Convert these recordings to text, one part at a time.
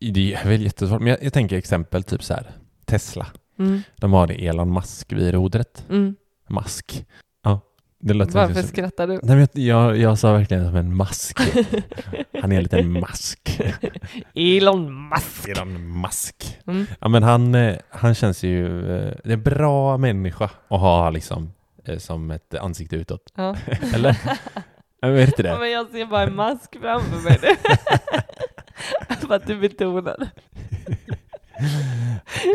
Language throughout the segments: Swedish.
Det är väl jättesvårt, men jag, jag tänker exempel typ så här. Tesla. Mm. De har det Elon Musk vid rodret. Mm. Mask. Ja, det låter Varför som... skrattar du? Nej, men jag, jag sa verkligen som en mask. Han är en liten mask. Elon Musk. Elon Musk. Mm. Ja, men han, eh, han känns ju... eh, Det är en bra människa att ha liksom eh, som ett ansikte utåt. Ja. Eller? Jag vet inte Ja, det. men jag ser bara en mask framför mig. För att du betonar det.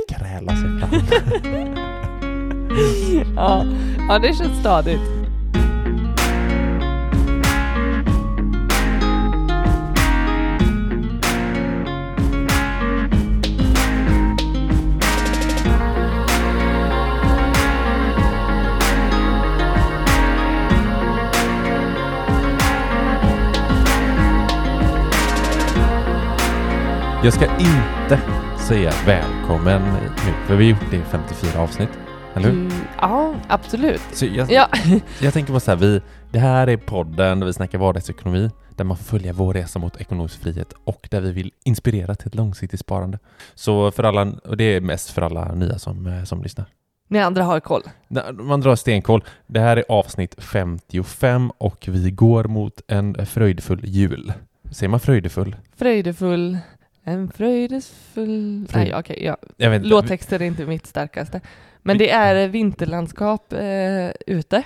Kräla sig fram. Ja. ja, det känns stadigt. Jag ska inte säga välkommen nu, för vi har gjort det i 54 avsnitt. Eller hur? Mm, ja, absolut. Så jag, Ja. jag tänker bara så här, vi, det här är podden där vi snackar vardagsekonomi, där man får följa vår resa mot ekonomisk frihet och där vi vill inspirera till ett långsiktigt sparande. Så för alla, och det är mest för alla nya som, eh, som lyssnar. Ni andra har koll. Man drar stenkoll. Det här är avsnitt 55 och vi går mot en fröjdefull jul. Säger man fröjdefull? Fröjdefull, en fröjdefull... Fröjd- Nej, okej, ja. Jag vet inte. Låttexter är inte mitt starkaste. Men det är vinterlandskap eh, ute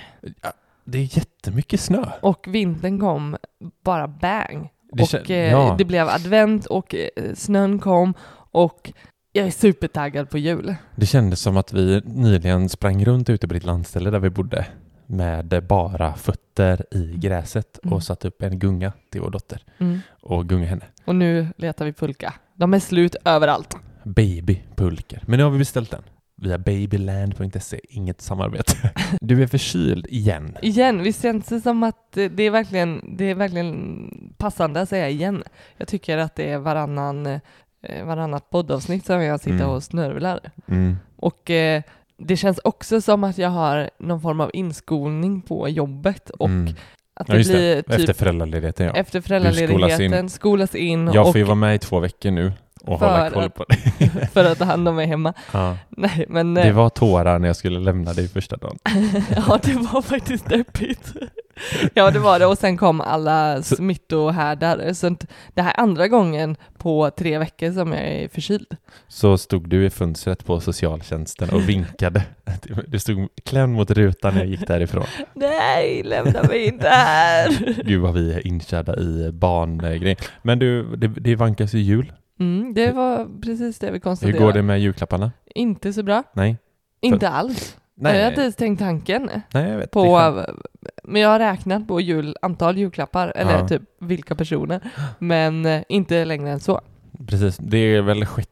Det är jättemycket snö. och vintern kom bara bang. Det och kän- eh, ja. det blev advent och eh, snön kom och jag är supertaggad på jul. Det kändes som att vi nyligen sprang runt ute på ditt landställe där vi bodde med bara fötter i gräset Mm. och satte upp en gunga till vår dotter Mm. och gunga henne. Och nu letar vi pulka. De är slut överallt. Babypulker. Men nu har vi beställt den via babyland.se. Inget samarbete. Du är förkyld igen. Igen, visst känns det som att det är verkligen, det är verkligen passande att säga igen. Jag tycker att det är varannan, eh, varannat poddavsnitt som jag sitter Mm. och snörvlar. Mm. Och eh, det känns också som att jag har någon form av inskolning på jobbet och Mm. att Ja, det just blir det. typ Efter föräldraledigheten ja. efter skolas föräldraledigheten skolas in, Jag och får ju vara med i två veckor nu och För hålla koll att- på dig. för att ta hand om mig hemma. Ja. Nej, men Det eh, var tårar när jag skulle lämna dig första dagen. ja, det var faktiskt deppigt. ja, det var det. Och sen kom alla smittohärdar. Så det här är andra gången på tre veckor som jag är förkyld. Så stod du i fönstret på socialtjänsten och vinkade. Du stod klämd mot rutan när jag gick därifrån. Nej, lämna mig inte här. Gud vad vi är inkörda i barngrejen. Men du, det, det vankas ju jul. Mm, det var precis det vi Hur konstaterade. går det med julklapparna? Inte så bra. Nej? Inte alls. Jag har inte ens tänkt tanken Nej, jag vet. På, skönt. men jag har räknat på jul, antal julklappar, eller Ja. typ vilka personer, men eh, inte längre än så. Precis, det är väl 6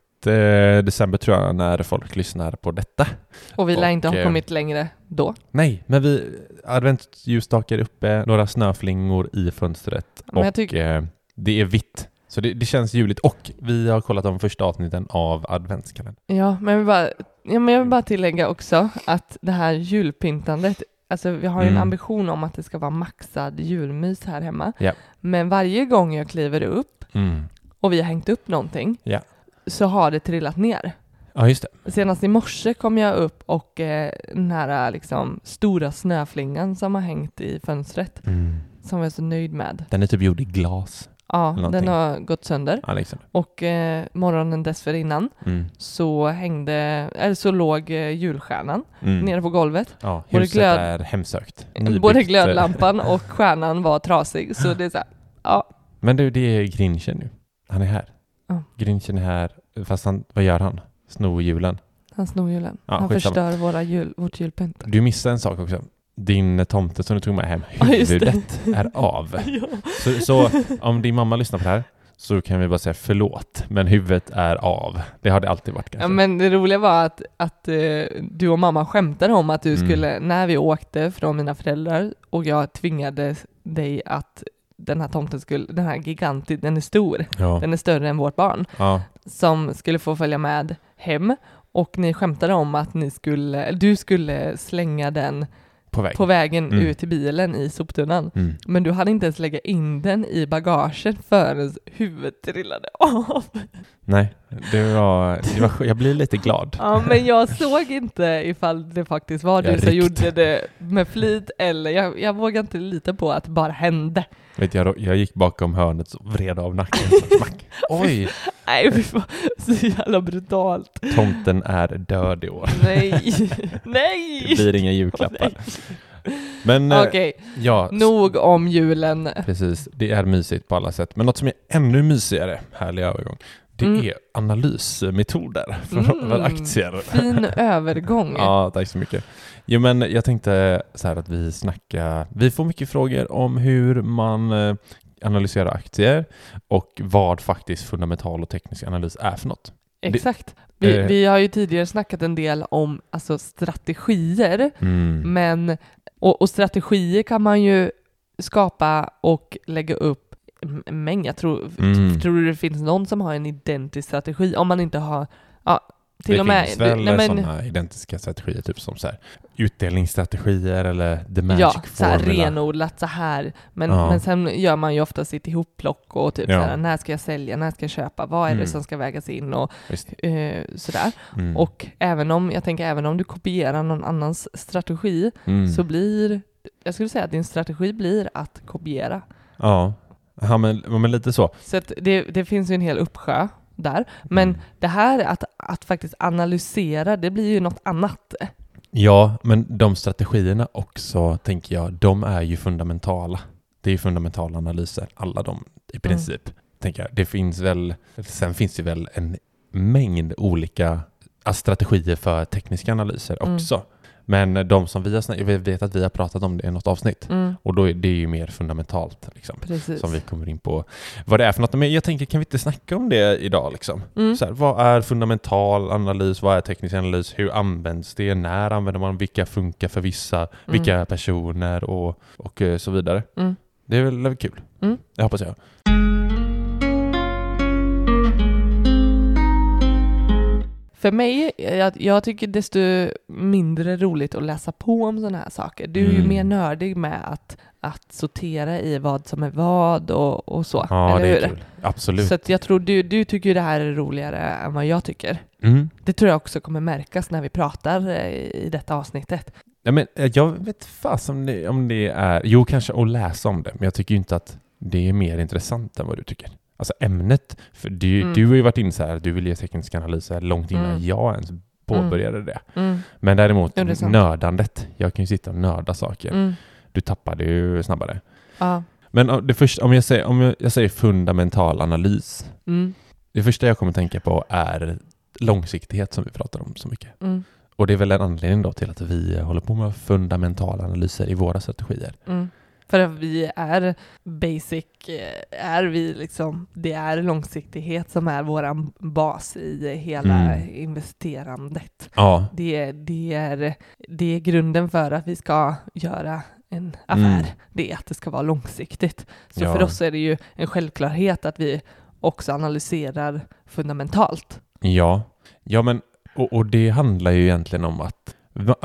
december tror jag när folk lyssnar på detta. Och vi lär inte ha eh, kommit längre då. Nej, men vi adventsljusstakar uppe, några snöflingor i fönstret Men och eh, det är vitt. Så det, det känns juligt och vi har kollat de första avsnitten av adventskalendern. Ja, men jag vill bara, ja, men jag vill bara tillägga också att det här julpyntandet, alltså vi har ju en Mm. ambition om att det ska vara maxad julmys här hemma. Ja. Men varje gång jag kliver upp Mm. och vi har hängt upp någonting Ja. så har det trillat ner. Ja, just det. Senast i morse kom jag upp och eh, den här liksom, stora snöflingan som har hängt i fönstret, som jag är så nöjd med. Den är typ gjord i glas. Ja, den har gått sönder. Ja, liksom. Och eh, morgonen dessförinnan Mm. så hängde, eller så låg eh, julstjärnan Mm. nere på golvet. Ja, Både huset glöd- är hemsökt. Både Nybyggt, eh, glödlampan och stjärnan var trasig, så det är så här, ja, Men du, det är Grinchen nu. Han är här. Ja. Grinchen är här, fast han, vad gör han? Snor julen. han snor julen. Ja, han skitsamma. förstör våra jul, vårt julpynt. Du missade en sak också. Din tomte som du tog med hem, Ja, huvudet är av. ja. Så, så om din mamma lyssnar på det här så kan vi bara säga förlåt, men huvudet är av. Det har det alltid varit kanske. ja, men det roliga var att, att eh, du och mamma skämtade om att du Mm. skulle, när vi åkte från mina föräldrar och jag tvingade dig att den här tomten skulle, den här gigantisk, den är stor, ja. den är större än vårt barn, ja. som skulle få följa med hem och ni skämtade om att ni skulle, du skulle slänga den På väg. på vägen Mm. ut till bilen i soptunnan. Mm. Men du hade inte ens lägga in den i bagaget förrän huvudet trillade av. Nej, det var, det var, jag blir lite glad. Ja, men jag såg inte ifall det faktiskt var du som gjorde det med flit eller jag, jag vågar inte lita på att det bara hände. Vet, jag, jag gick bakom hörnet och vred av nacken. Smack. Oj, Nej, fy fan, så jävla brutalt. tomten är död i år. Nej, Det nej! blir inga julklappar. Men eh, Okej, ja, nog om julen. precis. Det är mysigt på alla sätt. Men något som är ännu mysigare, härlig övergång, det Mm. är analysmetoder för, Mm. aktier. Fin övergång. Ja, tack så mycket. Jo, men jag tänkte så här att vi snackar, vi får mycket frågor om hur man eh, analyserar aktier och vad faktiskt fundamental och teknisk analys är för något. Exakt. Vi, Eh. vi har ju tidigare snackat en del om alltså, strategier, Mm. men och, och strategier kan man ju skapa och lägga upp mängd. Jag tror, Mm. tror du det finns någon som har en identisk strategi? Om man inte har, ja, till det och med... finns väl men- sådana identiska strategier, typ som så här, utdelningsstrategier eller the magic Ja, så här formula. renodlat så här. Men, Ja. men sen gör man ju ofta sitt ihopplock och typ Ja. så här, när ska jag sälja, när ska jag köpa, vad är Mm. det som ska vägas in och eh, sådär. Mm. Och även om, jag tänker även om du kopierar någon annans strategi Mm. så blir, jag skulle säga att din strategi blir att kopiera. Ja, ja men, men lite så. Så att det, det finns ju en hel uppsjö där. Men Mm. det här att, att faktiskt analysera, det blir ju något annat. Ja, men de strategierna också, tänker jag, de är ju fundamentala. Det är ju fundamentala analyser, alla de i princip. Tänker jag. Det finns väl, sen finns det väl en mängd olika strategier för tekniska analyser Mm. Men de som vi har snackat, jag vet att vi har pratat om det i något avsnitt. Mm, Och då är det ju mer fundamentalt liksom. precis. Som vi kommer in på vad det är för något. Men jag tänker, kan vi inte snacka om det idag liksom? Mm. Så här, vad är fundamental analys? Vad är teknisk analys? Hur används det? När använder man? Vilka funkar för vissa? Vilka personer? Och, och eh, så vidare. Mm. Det är väl kul. Mm. Det hoppas jag. För mig, jag, jag tycker desto mindre roligt att läsa på om sådana här saker. Du är ju Mm. mer nördig med att, att sortera i vad som är vad och, och så. Ja, eller det är hur? kul. Absolut. Så jag tror du, du tycker det här är roligare än vad jag tycker. Mm. Det tror jag också kommer märkas när vi pratar eh, i detta avsnittet. Ja, men, eh, jag vet fast om det, om det är... Jo, kanske att läsa om det. Men jag tycker inte att det är mer intressant än vad du tycker. Alltså ämnet. För du, Mm. du har ju varit inne så här, du vill ge tekniska analyser långt innan Mm. jag ens påbörjade det. Mm. Men däremot Ja, det nördandet. Jag kan ju sitta och nörda saker. Mm. Du tappar det ju snabbare. Ja. Men det första, om jag säger, om jag, jag säger fundamental analys. Mm. Det första jag kommer tänka på är långsiktighet som vi pratar om så mycket. Mm. Och det är väl en anledning då till att vi håller på med fundamentala analyser i våra strategier. Mm. För att vi är basic, eh, är vi liksom, det är långsiktighet som är våran bas i hela Mm. investerandet. Ja, Det, det, är, det är grunden för att vi ska göra en affär. Mm. Det är att det ska vara långsiktigt. Så Ja. för oss är det ju en självklarhet att vi också analyserar fundamentalt. ja. Ja, men och, och det handlar ju egentligen om att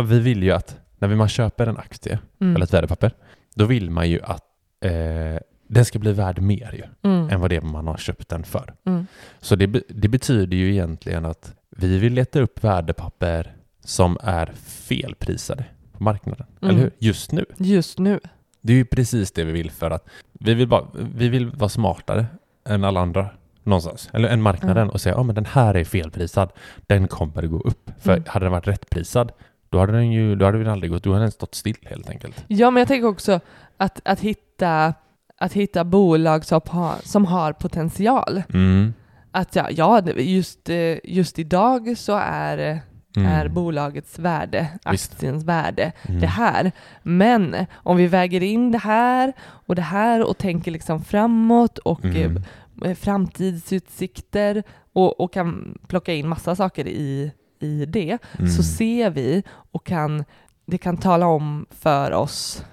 vi vill ju att när vi- man köper en aktie Mm. eller ett värdepapper, då vill man ju att eh, den ska bli värd mer ju, Mm. än vad det man har köpt den för. Mm. Så det, det betyder ju egentligen att vi vill leta upp värdepapper som är felprisade på marknaden, Mm. eller hur? Just nu. Just nu. Det är ju precis det vi vill för att vi vill, bara, vi vill vara smartare än alla andra någonstans, eller än marknaden Mm. och säga ja men den här är felprisad, den kommer gå upp. För Mm. hade den varit rättprisad, då hade den ju, då hade den aldrig gått, då hade den stått still helt enkelt. Ja, men jag tänker också att, att, hitta, att hitta bolag som har, som har potential. Mm. Att ja, ja just, eh, just idag så är, Mm. är bolagets värde, Visst. aktiens värde, Mm. det här. Men om vi väger in det här och det här och tänker liksom framåt och Mm. eh, framtidsutsikter och, och kan plocka in massa saker i, i det, Mm. så ser vi och kan, det kan tala om för oss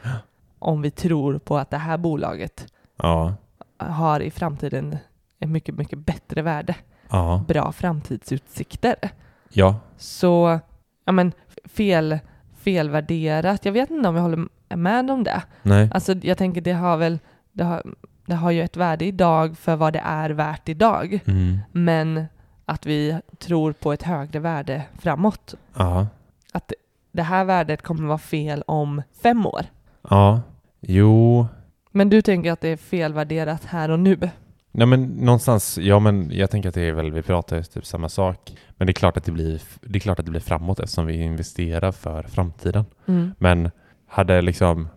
om vi tror på att det här bolaget Ja, har i framtiden ett mycket, mycket bättre värde, ja, bra framtidsutsikter. ja, Så, ja men fel, felvärderat. Jag vet inte om jag håller med om det. Nej. Alltså jag tänker det har väl, det har, det har ju ett värde idag för vad det är värt idag. Mm. Men att vi tror på ett högre värde framåt. Ja. Att det här värdet kommer vara fel om fem år. Ja. Jo. Men du tänker att det är felvärderat här och nu? Nej men någonstans, ja men jag tänker att det är väl, vi pratar ju typ samma sak. Men det är klart att det blir, det är klart att det blir framåt eftersom vi investerar för framtiden. Mm. Men hade liksom,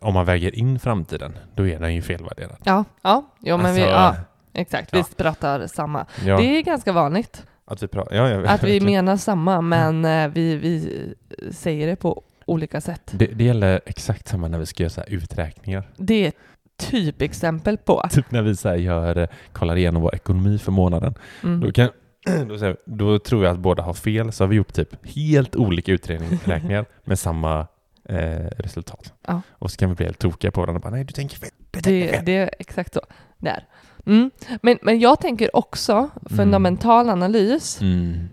om man väger in framtiden, då är den ju felvärderad. Ja, ja, jo, men vi, Alltså, ja exakt, vi ja. pratar samma. Ja, Det är ganska vanligt att vi pratar, ja, att vi menar samma, men eh, vi, vi säger det på olika sätt. det, det gäller exakt samma när vi ska göra så här uträkningar. Det är ett typexempel på. Typ när vi så här gör, eh, kollar igenom vår ekonomi för månaden. Mm. Då, kan, då, vi- då tror jag att båda har fel, så har vi gjort typ helt olika uträkningar med samma eh, resultat. Ja. Och så kan vi bli helt tokiga på varandra bara nej, du tänker fel. Du tänker Det, fel. det är exakt så. Där. Mm. Men, men jag tänker också fundamental analys Mm.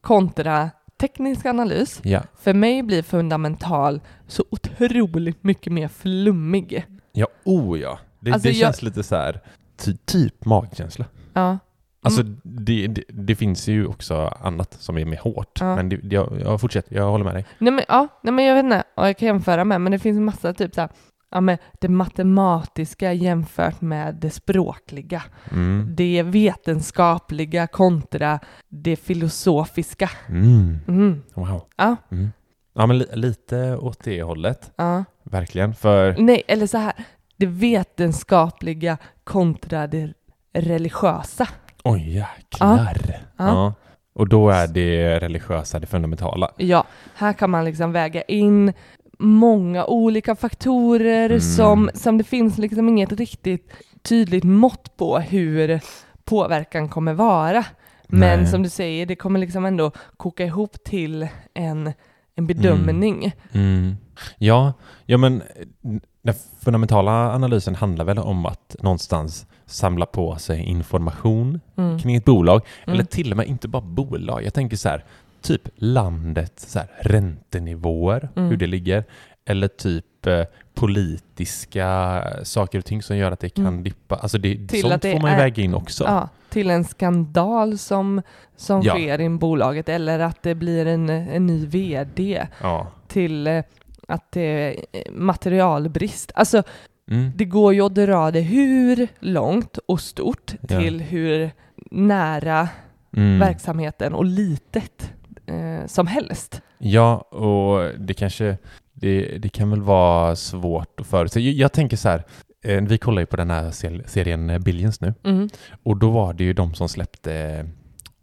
kontra teknisk analys. Ja. För mig blir fundamental så otroligt mycket mer flummig. ja, oh ja. Det, Alltså, det jag- känns lite så här, ty, typ magkänsla. Ja. Alltså Mm. det, det, det finns ju också annat som är mer hårt. Ja. Men det, jag, jag fortsätter, jag håller med dig. Nej men, ja, nej men jag vet inte vad jag kan jämföra med, men det finns massa typ så här, ja men det matematiska jämfört med det språkliga. Mm. Det vetenskapliga kontra det filosofiska. Mm. Mm. Wow. Ja, Mm. Ja, men li, lite åt det hållet. ja. Verkligen. För Nej, eller så här, det vetenskapliga kontra det religiösa. Oj, jäklar. Ja. Ja. Och då är det religiösa det fundamentala. Ja, här kan man liksom väga in många olika faktorer Mm. som, som det finns liksom inget riktigt tydligt mått på hur påverkan kommer vara. Men Nej. som du säger, det kommer liksom ändå koka ihop till en, en bedömning. Mm. Ja, ja, men den fundamentala analysen handlar väl om att någonstans samla på sig information Mm. kring ett bolag. Mm. Eller till och med inte bara bolag. Jag tänker så här, typ landet, så här, räntenivåer, Mm. hur det ligger. Eller typ eh, politiska saker och ting som gör att det kan Mm. dippa. Alltså det, Till sånt det får man ju är- väga in också. Ja, till en skandal som, som Ja. sker i bolaget eller att det blir en, en ny VD Ja. till eh, att det är eh, materialbrist. Alltså Mm. det går ju att dra det hur långt och stort till hur nära Mm. verksamheten och litet eh, som helst. Ja, och det kanske, det, det kan väl vara svårt att förutse. Jag, jag tänker så här, eh, vi kollar ju på den här serien eh, Billions nu Mm. och då var det ju de som släppte,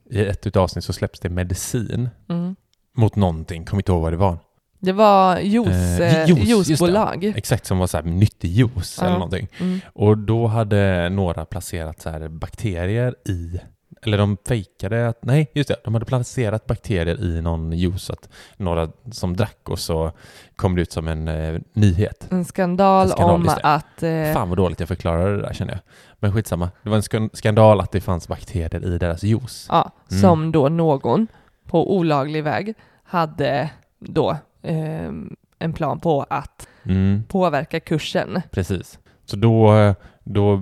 i ett avsnitt så släpps det medicin Mm. mot någonting, kommer inte ihåg vad det var. Det var juice, Eh, eh, juice, juicebolag. Exakt, som var så här nyttig juice Ja. eller någonting. Mm. Och då hade några placerat så här bakterier i eller de fejkade att, nej just det, de hade placerat bakterier i någon juice att några som drack och så kom det ut som en eh, nyhet. En skandal, En skandal, om att... Eh, Fan vad dåligt jag förklarade det där känner jag. Men skitsamma. Det var en skan- skandal att det fanns bakterier i deras juice. ja, Mm. Som då någon på olaglig väg hade då eh, en plan på att Mm, påverka kursen. precis. Så då, eh, då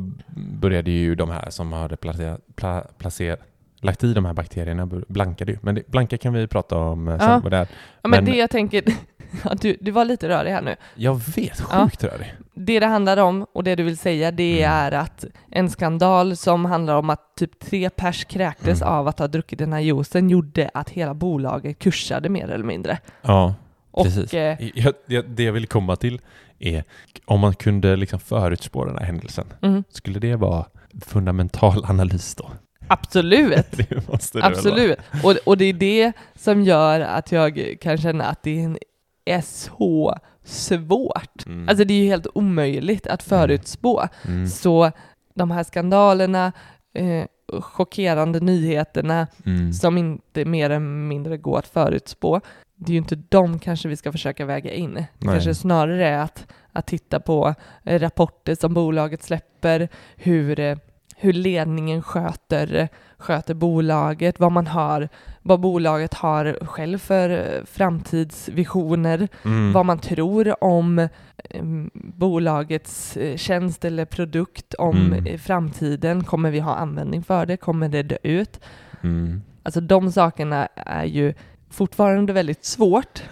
började ju de här som hade placerat, pla, placer, lagt i de här bakterierna blankade ju. Men det, blanka kan vi prata om eh, sen Ja. det. Ja, men, Men- det jag tänker, ja, du, du var lite rörig här nu. Jag vet, Ja. sjukt rörig. Det det handlar om och det du vill säga det Mm. är att en skandal som handlar om att typ tre pers kräktes Mm. av att ha druckit den här juicen gjorde att hela bolaget kursade mer eller mindre. Ja, Och precis. eh, Jag, jag, det jag vill komma till är om man kunde liksom förutspå den här händelsen, mm, skulle det vara fundamental analys då? absolut. Absolut. Och, och det är det som gör att jag kan känna att det är, en, så svårt. Mm. Alltså det är ju helt omöjligt att förutspå. mm. Så de här skandalerna, eh, chockerande nyheterna Mm. som inte mer eller mindre går att förutspå, det är ju inte de kanske vi ska försöka väga in. Det Nej. kanske snarare är att, att titta på eh, rapporter som bolaget släpper, hur, eh, hur ledningen sköter, sköter bolaget, vad man har, vad bolaget har själv för eh, framtidsvisioner, Mm. vad man tror om eh, bolagets eh, tjänst eller produkt om Mm. framtiden. Kommer vi ha användning för det? Kommer det dö ut? Mm. Alltså de sakerna är ju fortfarande väldigt svårt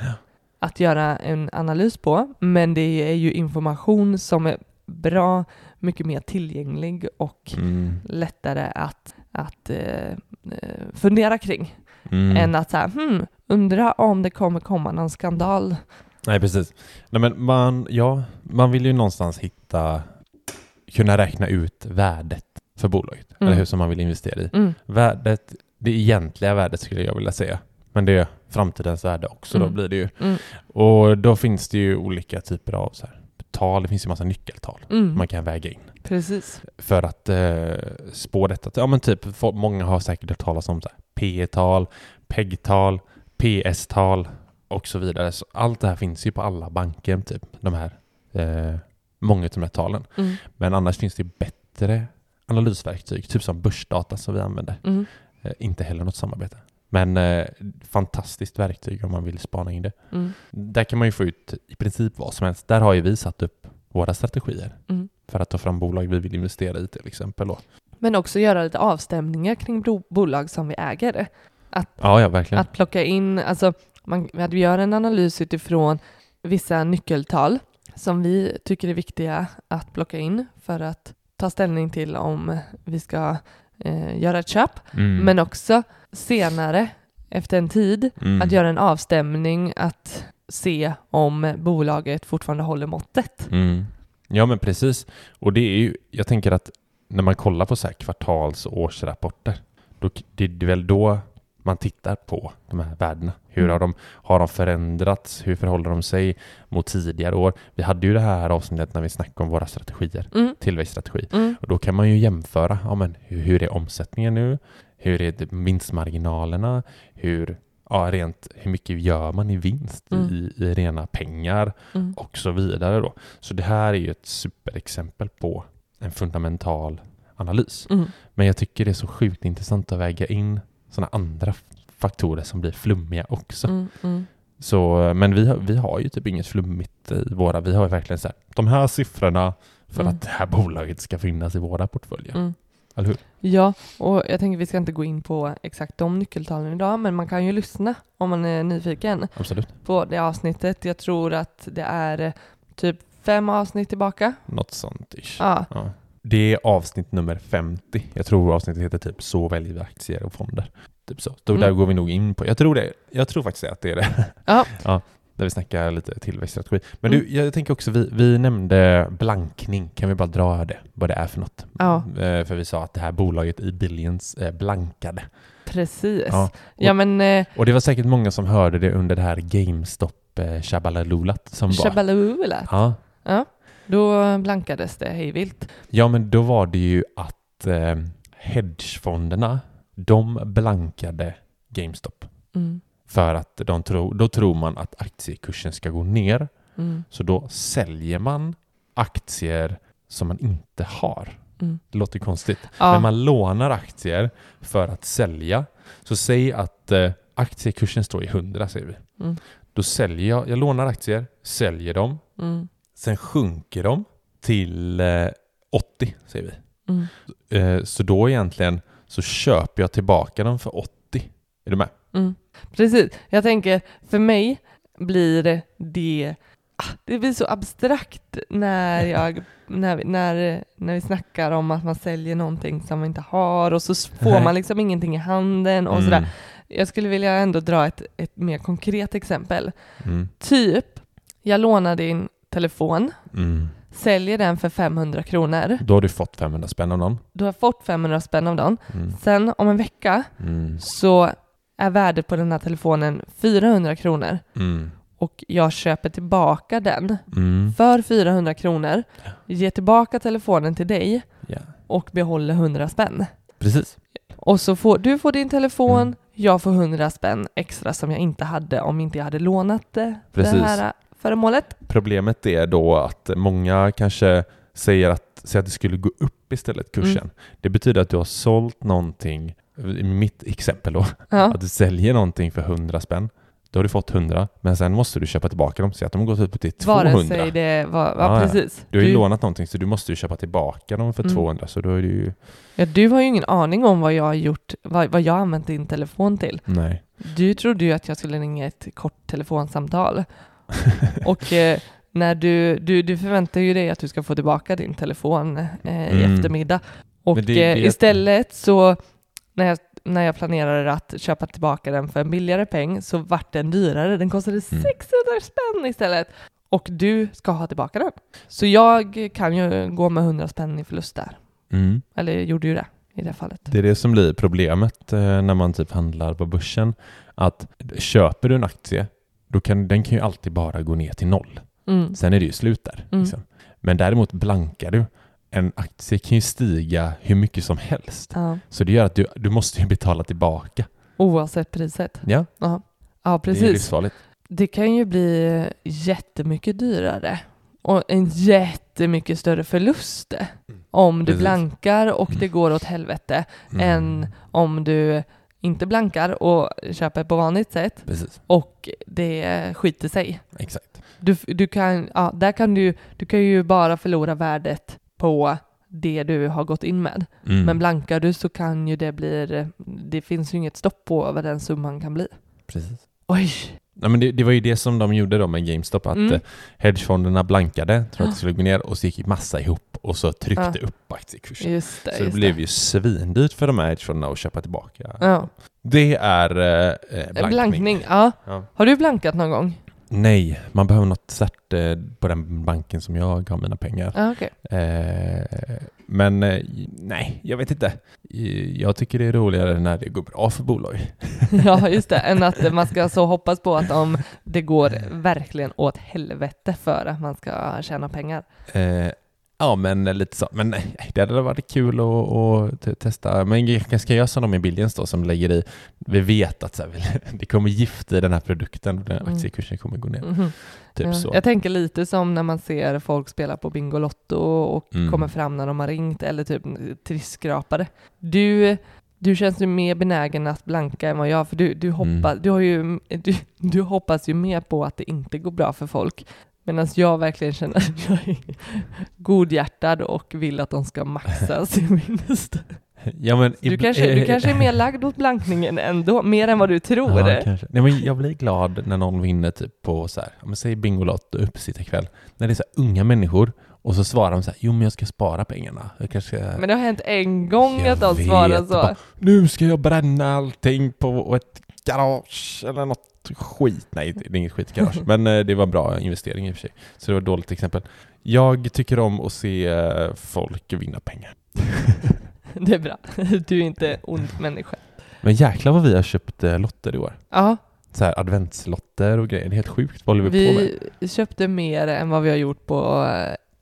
att göra en analys på, men det är ju information som är bra mycket mer tillgänglig och Mm. lättare att, att eh, eh, fundera kring Mm. än att säga hmm, undra om det kommer komma någon skandal. Nej, precis. Nej, men man, ja, man vill ju någonstans hitta, kunna räkna ut värdet för bolaget, Mm. eller hur som man vill investera i. Mm. Värdet, det egentliga värdet skulle jag vilja säga. Men det är framtidens värde också då Mm. blir det ju. Mm. Och då finns det ju olika typer av så här, tal, det finns ju massa nyckeltal Mm. man kan väga in. Precis. För att eh, spå detta. Ja men typ, många har säkert hört talas om P-tal, PEG-tal, PS-tal och så vidare. Så allt det här finns ju på alla banker, typ de här, eh, många av de här talen. Mm. Men annars finns det bättre analysverktyg, typ som börsdata som vi använder. Mm. Eh, inte heller något samarbete. Men eh, fantastiskt verktyg om man vill spana in det. Mm. Där kan man ju få ut i princip vad som helst. Där har ju vi satt upp våra strategier Mm. för att ta fram bolag vi vill investera i till exempel. Då. Men också göra lite avstämningar kring bolag som vi äger. Ja, ja, verkligen. Att plocka in, alltså man, att vi gör en analys utifrån vissa nyckeltal som vi tycker är viktiga att plocka in för att ta ställning till om vi ska eh, göra ett köp. Mm. Men också senare, efter en tid, Mm. att göra en avstämning, att se om bolaget fortfarande håller måttet. Mm. Ja, men precis. Och det är ju, jag tänker att när man kollar på så här kvartals och årsrapporter, då, det är väl då man tittar på de här värdena. Hur Mm. har de, har de förändrats? Hur förhåller de sig mot tidigare år? Vi hade ju det här avsnittet när vi snackade om våra strategier, Mm. tillväxtstrategi. Mm. Och då kan man ju jämföra, ja, men hur, hur är omsättningen nu? Hur är det vinstmarginalerna? Hur, ja, rent, hur mycket gör man i vinst Mm. i, i rena pengar? Mm. och så vidare. Då. Så det här är ju ett superexempel på en fundamental analys. Mm. Men jag tycker det är så sjukt intressant att väga in sådana andra faktorer som blir flummiga också. Mm. Mm. Så, men vi har, vi har ju typ inget flummigt i våra. Vi har verkligen så här, de här siffrorna för Mm. att det här bolaget ska finnas i våra portföljer. Mm. Eller hur? Ja, och jag tänker vi ska inte gå in på exakt de nyckeltalen idag, men man kan ju lyssna om man är nyfiken Absolut. på det avsnittet. Jag tror att det är eh, typ fem avsnitt tillbaka. Något sånt ish. Ja, Ja. Det är avsnitt nummer 50. Jag tror avsnittet heter typ Så väljer vi aktier och fonder. Typ så. Då Mm. där går vi nog in på. Jag tror det. Jag tror faktiskt att det är det. Ja. Där vi snackar lite tillväxtstrategi. Men Mm. du, jag tänker också, vi, vi nämnde blankning. Kan vi bara dra det? Vad det är för något? Ja. Eh, För vi sa att det här bolaget i Billions blankade. precis. Ja. Ja, men eh, Och det var säkert många som hörde det under det här GameStop eh, som var. Ja. Ja, då blankades det hejvilt. Ja, men då var det ju att eh, hedgefonderna, de blankade GameStop. Mm. För att de tror, då tror man att aktiekursen ska gå ner. Mm. Så då säljer man aktier som man inte har. Mm. Det låter konstigt. Ja. Men man lånar aktier för att sälja. Så säg att eh, aktiekursen står i 100 säger vi. Mm. Då säljer jag, jag lånar aktier, säljer dem, Mm. sen sjunker de till eh, 80 säger vi. Mm. Eh, så då egentligen så köper jag tillbaka dem för 80. Är du med? Precis. Jag tänker, för mig blir det ah, det blir så abstrakt när, jag, när, när, när vi snackar om att man säljer någonting som man inte har och så får man liksom ingenting i handen och Mm. sådär. Jag skulle vilja ändå dra ett, ett mer konkret exempel. Mm. Typ, jag lånar din telefon, Mm. säljer den för 500 kronor. Då har du fått 500 spänn av någon. Du har fått 500 spänn av den. Mm. Sen om en vecka Mm. så är värdet på den här telefonen 400 kronor Mm. och jag köper tillbaka den Mm. för 400 kronor, ger tillbaka telefonen till dig Ja. och behåller 100 spänn. Precis. Och så får du får din telefon, Mm. jag får 100 spänn extra som jag inte hade om inte jag hade lånat det, det Precis. här föremålet. Problemet är då att många kanske säger att, säger att det skulle gå upp istället, kursen. Mm. Det betyder att du har sålt någonting, i mitt exempel då, Ja. att du säljer någonting för 100 spänn. Då har du fått 100, men sen måste du köpa tillbaka dem. Så att de har gått upp till 200. Vare sig det var, ja, precis. Du har ju lånat någonting så du måste ju köpa tillbaka dem för Mm. 200. Så då är det ju... ja, du har ju ingen aning om vad jag har gjort, vad, vad jag har använt din telefon till. Nej. Du trodde ju att jag skulle ringa ett kort telefonsamtal. Och eh, när du, du, du förväntar ju dig att du ska få tillbaka din telefon eh, i Mm. eftermiddag. Och Men det- eh, det- istället så, när jag, när jag planerade att köpa tillbaka den för en billigare peng så vart den dyrare. Den kostade Mm. 600 spänn istället. Och du ska ha tillbaka den. Så jag kan ju gå med 100 spänn i förlust där. Mm. Eller gjorde ju det i det fallet. Det är det som blir problemet eh, när man typ handlar på börsen. Att köper du en aktie, då kan den kan ju alltid bara gå ner till noll. Mm. Sen är det ju slut där. Mm. Liksom. Men däremot blankar du. En aktie kan ju stiga hur mycket som helst. Ja. Så det gör att du, du måste ju betala tillbaka. Oavsett priset. Ja, Ja, ja det är precis. livsfarligt. Det kan ju bli jättemycket dyrare och en jättemycket större förlust om du Precis. blankar och Mm. det går åt helvete Mm. än om du inte blankar och köper på vanligt sätt Precis, och det skiter sig. exakt. Du, du, kan, ja, där kan du, du kan ju bara förlora värdet på det du har gått in med. Mm. Men blankar du så kan ju det bli, det finns ju inget stopp på vad den summan kan bli. Precis. Oj! Ja, men det, det var ju det som de gjorde då med GameStop, att Mm. eh, hedgefonderna blankade, tror att det skulle gå ner och så gick massa ihop och så tryckte Ja. upp aktiekursen. Just det. Så det just blev ju svindyrt för de här hedgefonderna att köpa tillbaka. Ja. Det är eh, eh, blankning. Blankning. ja. Ja. Har du blankat någon gång? Nej, man behöver något cert eh, på den banken som jag har mina pengar. Ja, okej. Eh, men eh, nej, jag vet inte. Jag tycker det är roligare när det går bra för bolag. Ja, just det. Än att man ska så hoppas på att om det går verkligen åt helvete för att man ska tjäna pengar. Eh, ja, men lite så. Men nej, det hade varit kul att, att te- testa. Men jag kanske ska göra som de i Billions då, som lägger i, vi vet att så här, det kommer gift i den här produkten den här Mm. aktiekursen kommer gå ner. Mhm. Typ Ja. så. Jag tänker lite som när man ser folk spela på Bingolotto och Mm. kommer fram när de har ringt eller typ trissskrapare. Du, du känns ju mer benägen att blanka än vad jag, för du, du, hoppas, Mm. du, har ju, du, du hoppas ju mer på att det inte går bra för folk. Medan jag verkligen känner att jag är godhjärtad och vill att de ska maxa sin vinst. Ja, men, Du kanske, du kanske är mer lagd åt blankningen ändå, mer än vad du tror. Ja, kanske. Nej, men jag blir glad när någon vinner typ på så här, men säg Bingolotto uppesittarkväll. När det är så här unga människor och så svarar de så här, jo men jag ska spara pengarna. Jag kanske. Men det har hänt en gång Jag att de svarar så. bara, nu ska jag bränna allting på ett garage eller något skit. Nej, det är inget skitgarage. men eh, det var en bra investering i och för sig. Så det var ett dåligt exempel. Jag tycker om att se eh, folk vinna pengar. Det är bra. Du är inte ond människa. Men jäklar vad vi har köpt eh, lotter i år. Ja, Så här adventslotter och grejer. Det är helt sjukt. Vad håller vi, på med? vi köpte mer än vad vi har gjort på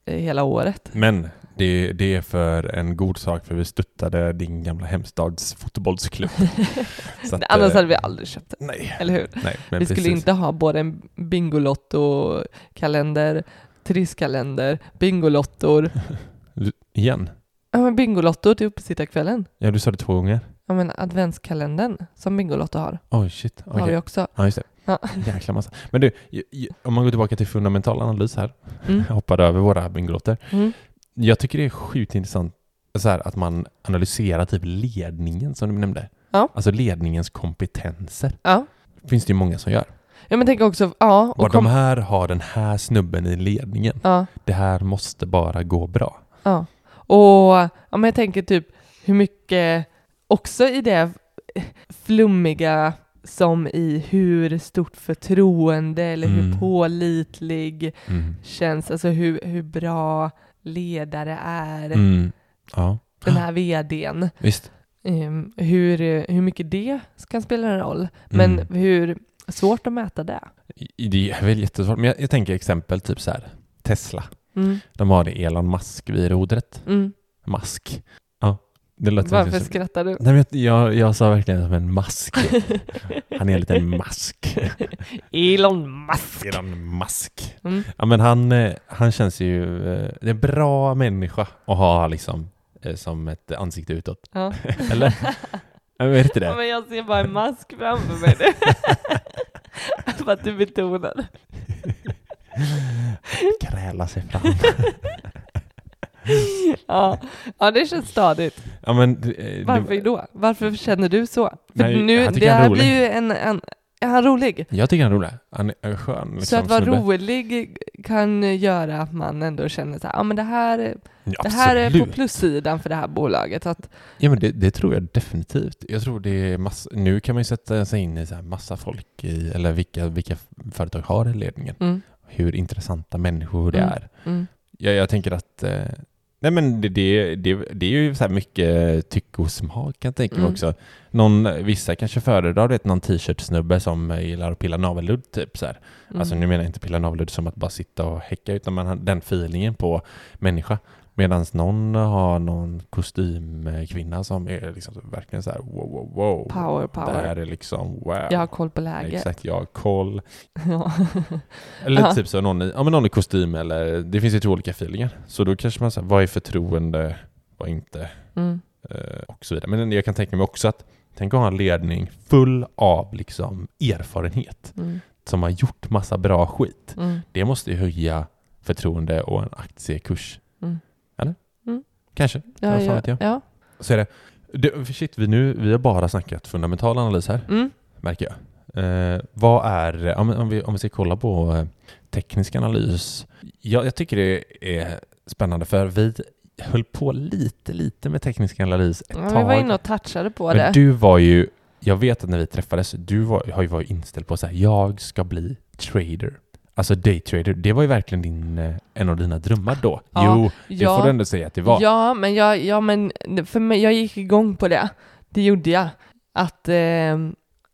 hela året. Men det, det är för en god sak för vi stöttade din gamla hemstads fotbollsklubb. Att, Annars eh, hade vi aldrig köpt det, Nej, eller hur? nej. Men vi skulle precis. inte ha både en Bingolotto-kalender, trisskalender, Bingolottor. Igen? Ja men Bingolotto till uppesittarkvällen. Ja, du sa det två gånger. Ja men adventskalendern som Bingolotto har, Oj, shit. har vi också. Ja, just det. Ja. Jäkla massa. Men du, om man går tillbaka till fundamental analys här. Mm. Hoppade över våra bingolotter. Mm. Jag tycker det är sjukt intressant så här, att man analyserar typ ledningen som du nämnde. Ja. Alltså ledningens kompetenser. Ja. finns det ju många som gör. ja men tänk också, ja. Och kom, de här har den här snubben i ledningen. ja. Det här måste bara gå bra. Ja, och ja, men jag tänker typ hur mycket, också i det flummiga som i hur stort förtroende eller hur Mm. pålitlig Mm. känns, alltså hur, hur bra ledare är Mm. Ja, den här vdn. visst. Ehm, hur, hur mycket det kan spela en roll, men Mm. hur svårt att mäta det. Det är väl jättesvårt, men jag, jag tänker exempel typ så här. Tesla. Mm. De har det Elon Musk vid rodret. Mm. Musk. Ja. Varför som- skrattar du? Nej, men jag, jag sa verkligen som en mask. Han är en liten mask. Elon Musk. Elon Musk. Mm. Ja, men han, eh, han känns ju... eh, Det är en bra människa att ha liksom eh, som ett ansikte utåt. Ja. Eller? Jag vet inte Ja, det. men jag ser bara en mask framför mig. För att du betonar. Kräla sig fram. Ja. ja, det känns stadigt. Ja, men, eh, Varför det, då? Varför känner du så? För Nej, nu, jag det han är här rolig. blir ju en, en... Är han rolig? jag tycker han är rolig. Han är skön. Liksom, så att vara snubbe. rolig kan göra att man ändå känner så här, ja men det här, Ja, det här är på plussidan för det här bolaget. Att, Ja men det, det tror jag definitivt. Jag tror det är massa, nu kan man ju sätta sig in i så här massa folk i, eller vilka, vilka företag har i ledningen. mm, Hur intressanta människor det Mm. är. mm, Jag, jag tänker att eh, Nej men det, det, det, det är ju så mycket tycke och smak kan jag tänka mig Mm. också. Någon, vissa kanske föredrar vet, någon t-shirt-snubbe som gillar att pilla navelludd typ så här. mm. Alltså nu menar jag inte pilla navelludd som att bara sitta och häcka utan man har den feelingen på människa. Medan någon har någon kostymkvinna som är liksom verkligen så här wow, wow, wow. Power, Det power. här är liksom wow. Jag har koll på läget. Exakt, jag har koll. Ja. Eller Ja. typ så någon i, ja, men någon i kostym eller det finns ju två olika feelingar. Så då kanske man säger vad är förtroende, vad inte Mm. eh, och så vidare. Men jag kan tänka mig också att tänk att ha en ledning full av liksom erfarenhet Mm. som har gjort massa bra skit. Mm. Det måste ju höja förtroende och en aktiekurs. Kanske. Ja, ja, jag? ja. Så är det. det shit, vi, nu, vi har bara snackat fundamental analys här, Mm. märker jag. Eh, vad är, om, om, vi, om vi ska kolla på eh, teknisk analys. Jag, jag tycker det är spännande för vi höll på lite, lite med teknisk analys ett Ja, tag. vi var inne och touchade på Men det. du var ju, jag vet att när vi träffades, du var, har ju varit inställd på här, jag ska bli trader. Alltså daytrader, det var ju verkligen din, eh, en av dina drömmar då. Ja, jo, det får du ändå säga att det var. Ja, men jag, ja, men för mig, jag gick igång på det. Det gjorde jag. Att, eh,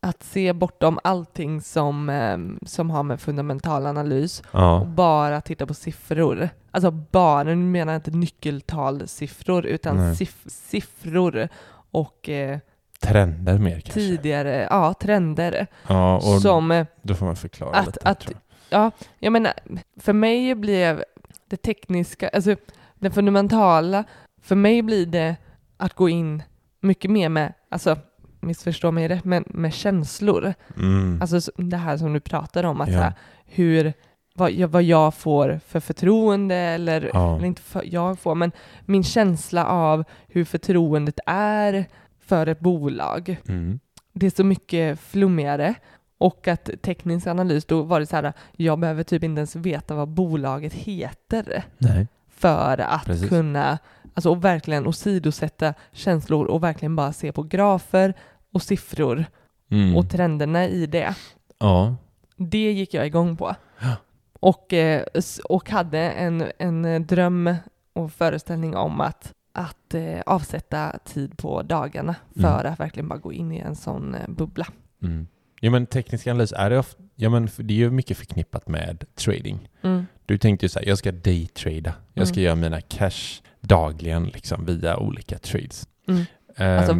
att se bortom allting som, eh, som har med fundamental analys och Ja, bara titta på siffror. Alltså bara, nu menar jag inte nyckeltalsiffror utan siff- siffror och eh, trender mer kanske. tidigare, ja, trender. Ja, och Som, eh, då får man förklara att- lite. att-. Ja, jag menar, för mig blev det tekniska, alltså det fundamentala, för mig blir det att gå in mycket mer med, alltså missförstå mig rätt, men med känslor. Mm. Alltså så- det här som du pratar om, att Ja. här, hur, vad jag, vad jag får för förtroende eller, Ja. eller inte för, jag får, men min känsla av hur förtroendet är för ett bolag. Mm. Det är så mycket flummigare. Och att teknisk analys, då var det så här, jag behöver typ inte ens veta vad bolaget heter Nej. för att Precis. kunna, alltså och verkligen åsidosätta känslor och verkligen bara se på grafer och siffror Mm. och trenderna i det. ja. Det gick jag igång på. Ja. Och, eh, och hade en, en dröm och föreställning om att, att eh, avsätta tid på dagarna för Mm. att verkligen bara gå in i en sån eh, bubbla. Mm. Ja men teknisk analys är det ofta, ja men det är ju mycket förknippat med trading. Mm. Du tänkte ju så här, jag ska daytrada. Jag ska Mm. göra mina cash dagligen liksom via olika trades. Mm. Ehm, Alltså,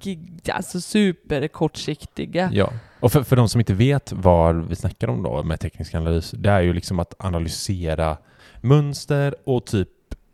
gig- alltså superkortsiktiga. Ja, och för, för de som inte vet vad vi snackar om då med teknisk analys, det är ju liksom att analysera mönster och typ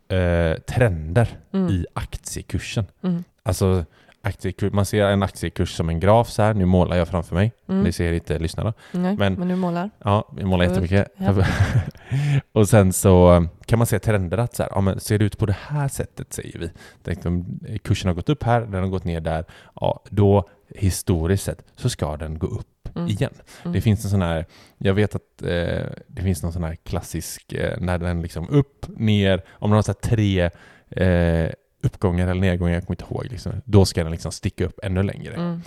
eh, trender Mm. i aktiekursen. Mm. Alltså, aktiekur- man ser en aktiekurs som en graf så här, nu målar jag framför mig, Mm. det ser inte lyssnarna. Nej, men- men, du målar. Ja, vi målar jättemycket. och sen så kan man se trender att så här, ja, men ser det ut på det här sättet säger vi. Tänk om kursen har gått upp här, den har gått ner där. Ja, då historiskt sett så ska den gå upp Mm. igen. Mm. Det finns en sån här, jag vet att eh, det finns någon sån här klassisk, eh, när den liksom upp, ner, om den har så tre eh, uppgångar eller nedgångar, jag kommer inte ihåg, liksom, då ska den liksom sticka upp ännu längre. Mm.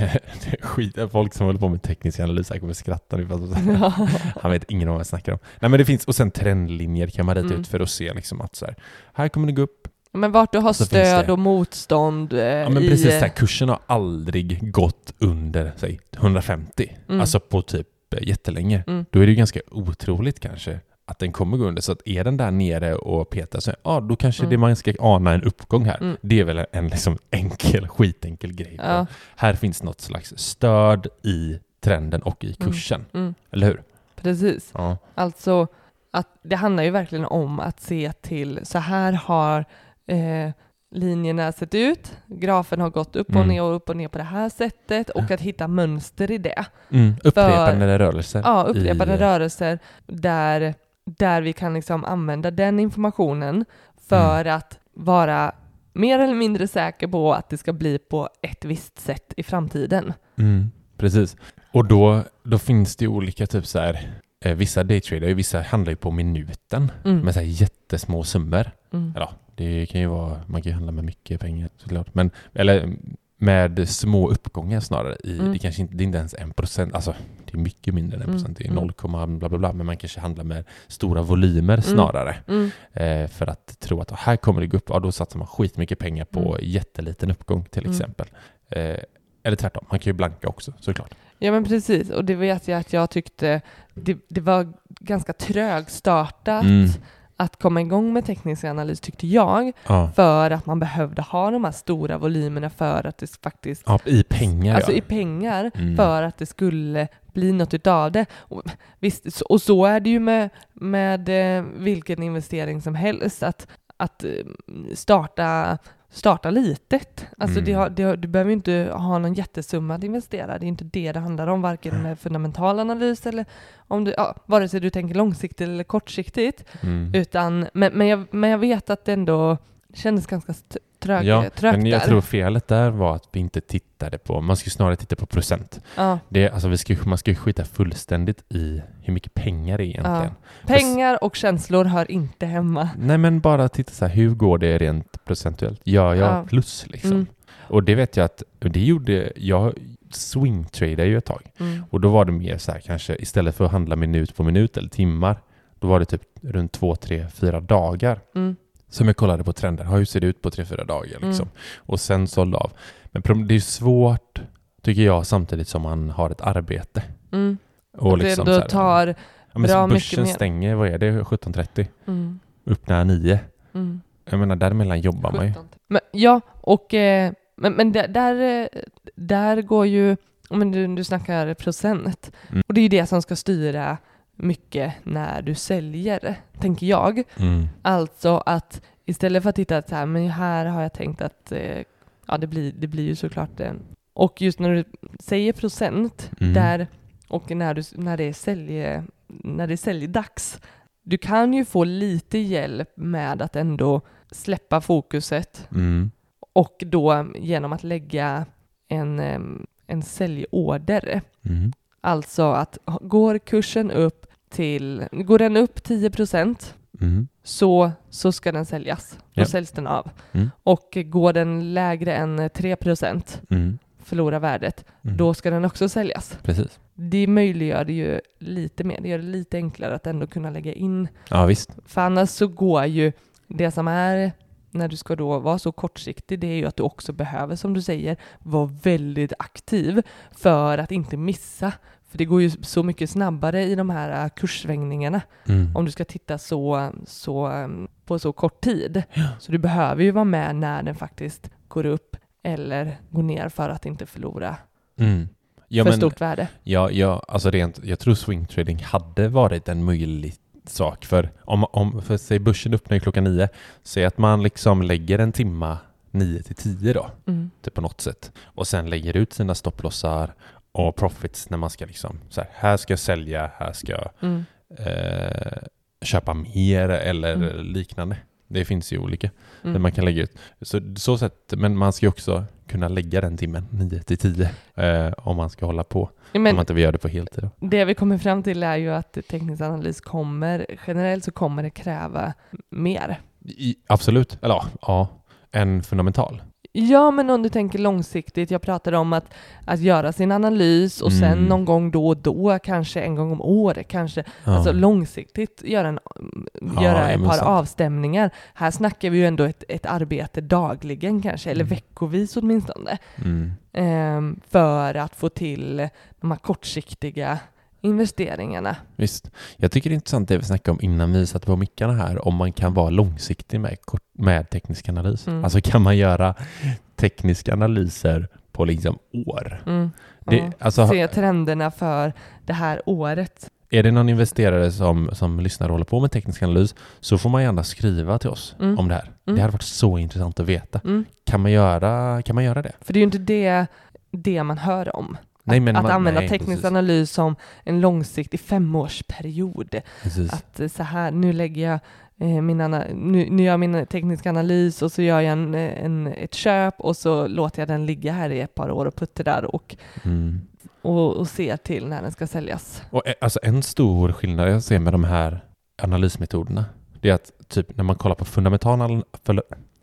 Skit, folk som håller på med teknisk analys här kommer skratta nu. Han vet ingen om vad jag snackar om. Nej men det finns, och sen trendlinjer kan man rita Mm. ut för att se liksom att så här, här kommer det gå upp. Men vart du har stöd och motstånd eh, Ja men i... precis, här, kursen har aldrig gått under, säg 150. Mm. Alltså på typ eh, jättelänge. Mm. Då är det ju ganska otroligt kanske att den kommer gå under. Så att är den där nere och petar så ja, då kanske Mm. det man ska ana en uppgång här. Mm. Det är väl en liksom enkel, skitenkel grej. Ja. Här finns något slags stöd i trenden och i Mm. kursen. Mm, Eller hur? precis. Ja. Alltså, att det handlar ju verkligen om att se till, så här har eh, linjerna sett ut, grafen har gått upp och Mm. ner och upp och ner på det här sättet och att hitta mönster i det. Mm. Upprepande rörelser. Ja, upprepade i, rörelser där, där vi kan liksom använda den informationen för Mm. att vara mer eller mindre säker på att det ska bli på ett visst sätt i framtiden. Mm, precis. Och då, då finns det olika typ så här, eh, vissa daytrader, vissa handlar ju på minuten Mm. med så här jättesmå summor. Mm. Eller ja, det kan ju vara, man kan ju handla med mycket pengar såklart. Men, eller med små uppgångar snarare. I, Mm. Det kanske inte, det är inte ens en procent, alltså det är mycket mindre än en Mm, procent. Det är mm. 0, bla bla bla. Men man kanske handlar med stora volymer snarare. Mm. Eh, för att tro att här kommer det gå upp, ja då satsar man skitmycket pengar på Mm. jätteliten uppgång till Mm. exempel. Eh, eller tvärtom, man kan ju blanka också såklart. Ja men precis, och det vet jag att jag tyckte det, det var ganska trögstartat Mm. Att komma igång med teknisk analys tyckte jag, Ja. för att man behövde ha de här stora volymerna för att det faktiskt, ja, i pengar alltså ja. i pengar, Mm. för att det skulle bli något utav det. Och, visst, så- och så är det ju med, med eh, vilken investering som helst, att, att eh, starta starta litet. Alltså Mm. det har, det har, du behöver inte ha någon jättesumma att investera. Det är inte det det handlar om, varken med fundamental analys eller om du, ja, vare sig du tänker långsiktigt eller kortsiktigt. Mm. Utan, men, men, jag, men jag vet att det ändå kändes ganska trög, Ja, trögt men jag där. tror felet där var att vi inte tittade på, man ska snarare titta på procent. ja. Det, alltså vi ska, man ska ju skita fullständigt i hur mycket pengar det är egentligen. Pengar och känslor hör inte hemma. Nej men bara titta så här, hur går det rent procentuellt? Gör jag Ja. plus liksom? Mm. Och det vet jag att, och det gjorde, jag swingtradade ju ett tag. Mm. Och då var det mer så här kanske, istället för att handla minut på minut eller timmar, då var det typ runt två, tre, fyra dagar Mm. som jag kollade på trender. Hur ser det ut på tre, fyra dagar liksom? Mm. Och sen sålde av. Men det är svårt, tycker jag, samtidigt som man har ett arbete. Mm. Och det liksom då så här, tar... ja, men bra mycket börsen mer. stänger, vad är det, 17.30? Mm. Öppnar 9. Mm. Jag menar, däremellan jobbar man ju. 17. Men, ja, och eh, men, men där, där, eh, där går ju, men du, du snackar procent, Mm. och det är ju det som ska styra mycket när du säljer, tänker jag. Mm. Alltså att istället för att titta att så här, men här har jag tänkt att, eh, ja det blir, det blir ju såklart det. Och just när du säger procent, Mm. där, och när, du, när det är sälj, när det är säljdags, du kan ju få lite hjälp med att ändå släppa fokuset Mm. och då genom att lägga en, en säljorder. Mm. Alltså att går kursen upp till, går den upp 10 Mm. så, så ska den säljas. Då Ja. säljs den av. Mm. Och går den lägre än 3 Mm. förlorar värdet, Mm. då ska den också säljas. Precis. Det möjliggör det ju lite mer, det gör det lite enklare att ändå kunna lägga in Ja, visst. För annars så går ju det som är när du ska då vara så kortsiktig, det är ju att du också behöver, som du säger, vara väldigt aktiv för att inte missa. För det går ju så mycket snabbare i de här äh, kurssvängningarna Mm. om du ska titta så, så, ähm, på så kort tid. Så du behöver ju vara med när den faktiskt går upp eller går ner för att inte förlora Mm. Ja, för men, stort värde. ja, ja, alltså rent, jag tror swingtrading hade varit en möjlig sak. För om, om för säg börsen öppnar klockan nio, säg att man liksom lägger en timma nio till tio då, Mm. typ på något sätt. Och sen lägger ut sina stopplossar och profits när man ska liksom, så här, här ska jag sälja, här ska jag Mm. eh, köpa mer eller Mm. liknande. Det finns ju olika. Mm. där man kan lägga ut. Så, så sätt, men man ska ju också kunna lägga den timmen 9 till 10 eh, om man ska hålla på. Ja, om Men man inte vill göra det på heltid. Det vi kommer fram till är ju att teknisk analys kommer, generellt så kommer det kräva mer. I, absolut, eller ja, ja, en fundamental. Ja, men om du tänker långsiktigt, jag pratade om att, att göra sin analys och sen Mm. någon gång då och då, kanske en gång om året, kanske Ja. alltså långsiktigt göra, en, Ja, göra ett par sant. avstämningar. Här snackar vi ju ändå ett, ett arbete dagligen kanske, eller Mm. veckovis åtminstone, mm. ehm, för att få till de här kortsiktiga investeringarna. Visst. Jag tycker det är intressant det vi snackade om innan vi satte på mickarna här, om man kan vara långsiktig med, med teknisk analys. Mm. Alltså kan man göra tekniska analyser på liksom år? Mm. Det, Ja. alltså, Se trenderna för det här året. är det någon investerare som, som lyssnar och håller på med teknisk analys så får man gärna skriva till oss Mm. om det här. Mm. Det hade varit så intressant att veta. Mm. Kan man göra, kan man göra det? För det är ju inte det, det man hör om. Nej, men att man- använda nej, teknisk precis. analys som en långsiktig femårsperiod. Precis. Att eh, så här, nu lägger jag eh, min nu, nu gör jag min tekniska analys och så gör jag en, eh, en, ett köp och så låter jag den ligga här i ett par år och puttar där och, Mm. och, och ser till när den ska säljas. Och alltså en stor skillnad jag ser med de här analysmetoderna, det är att typ när man kollar på fundamental,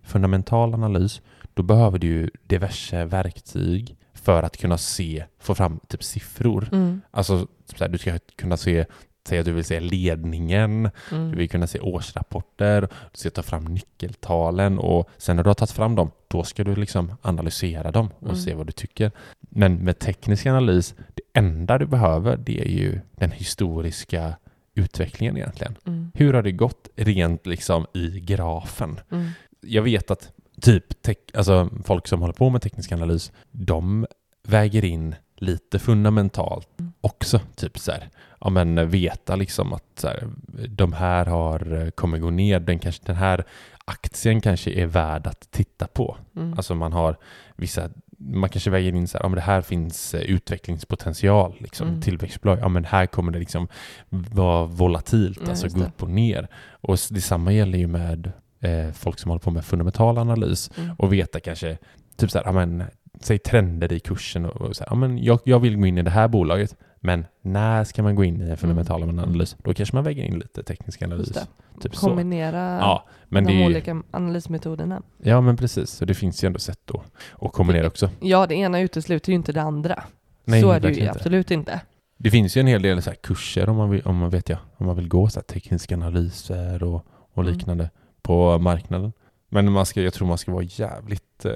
fundamental analys, då behöver du ju diverse verktyg för att kunna se, få fram typ siffror. Mm. Alltså typ här, du ska kunna se, säg att du vill se ledningen, du Mm. vill kunna se årsrapporter, du ska ta fram nyckeltalen och sen när du har tagit fram dem, då ska du liksom analysera dem och Mm. se vad du tycker. Men med teknisk analys, det enda du behöver det är ju den historiska utvecklingen egentligen. Mm. Hur har det gått rent liksom i grafen? Mm. Jag vet att typ tech, alltså folk som håller på med teknisk analys, de väger in lite fundamentalt Mm. också. Typ så här, ja men veta liksom att så här, de här har eh, kommer gå ner, den, kanske, den här aktien kanske är värd att titta på. Mm. Alltså man har vissa, man kanske väger in så här, ja men det här finns eh, utvecklingspotential, liksom Mm. tillväxtbolag, ja men här kommer det liksom vara volatilt, Ja, alltså just gå upp och ner. Och detsamma gäller ju med eh, folk som håller på med fundamental analys Mm. och veta kanske, typ så här, ja men säg trender i kursen och, och så här, ja men jag, jag vill gå in i det här bolaget, men när ska man gå in i en fundamental analys? Då kanske man väger in lite teknisk analys. Det. Typ så. Kombinera Ja, men det de är ju, olika analysmetoderna. ja men precis, så det finns ju ändå sätt då att kombinera också. Ja, det ena utesluter ju inte det andra. Nej, så är det ju inte. absolut inte. Det finns ju en hel del så kurser om man vill, om man vet jag, om man vill gå så tekniska analyser och, och Mm. liknande på marknaden. Men man ska, jag tror man ska vara jävligt eh,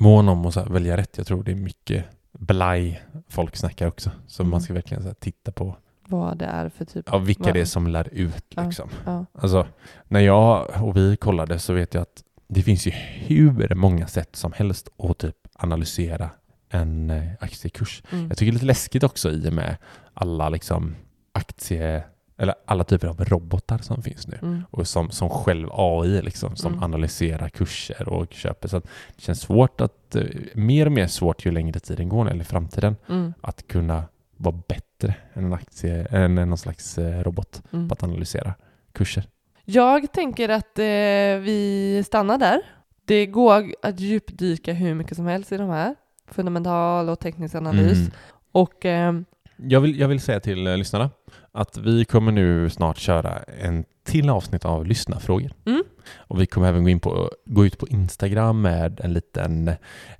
mån om att välja rätt. Jag tror det är mycket blaj folk snackar också. Så Mm. man ska verkligen så titta på Vad det är för typ. ja, vilka Vad- det är som lär ut. Ja. Liksom. Ja. Alltså, när jag och vi kollade så vet jag att det finns ju hur många sätt som helst att typ analysera en eh, aktiekurs. Mm. Jag tycker det är lite läskigt också i och med alla liksom aktie eller alla typer av robotar som finns nu Mm. och som, som själv AI liksom, som Mm. analyserar kurser och köper. Så att det känns svårt att, eh, mer och mer svårt ju längre tiden går, eller i framtiden, Mm. att kunna vara bättre än en aktie, än någon slags eh, robot Mm. på att analysera kurser. Jag tänker att eh, vi stannar där. Det går att djupdyka hur mycket som helst i de här. Fundamental och teknisk analys. Mm. Och eh, Jag vill, jag vill säga till eh, lyssnarna att vi kommer nu snart köra en till avsnitt av lyssnarfrågor. Mm. Och vi kommer även gå, in på, gå ut på Instagram med en liten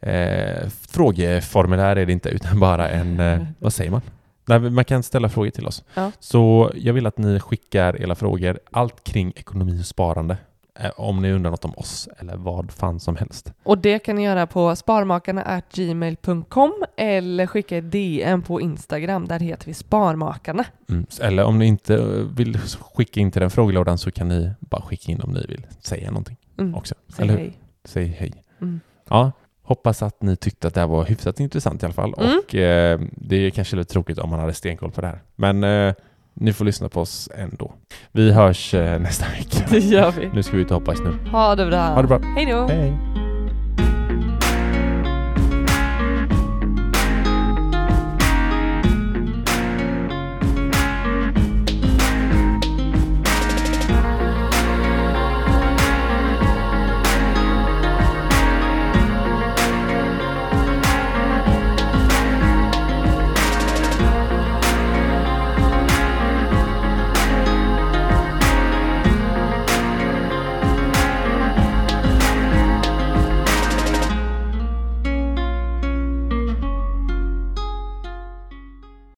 eh, frågeformulär är det inte, utan bara en, eh, vad säger man? Nej, man kan ställa frågor till oss. Ja. Så jag vill att ni skickar era frågor, allt kring ekonomi och sparande. Eh, om ni undrar något om oss eller vad fan som helst. Och det kan ni göra på sparmakarna.gmail.com eller skicka ett DM på Instagram. Där heter vi Sparmakarna. Mm. Eller om ni inte eh, vill skicka in till den frågelådan så kan ni bara skicka in om ni vill säga någonting Mm. också. Säg Eller hur? hej. Säg hej. Mm. Ja, hoppas att ni tyckte att det här var hyfsat intressant i alla fall. Mm. Och eh, det är kanske lite tråkigt om man hade stenkoll på det här. Men eh, ni får lyssna på oss ändå. Vi hörs eh, nästa vecka. Det gör vi. Nu ska vi ut och hoppa i snö. Ha det bra. Ha det bra. Hej då. Hej!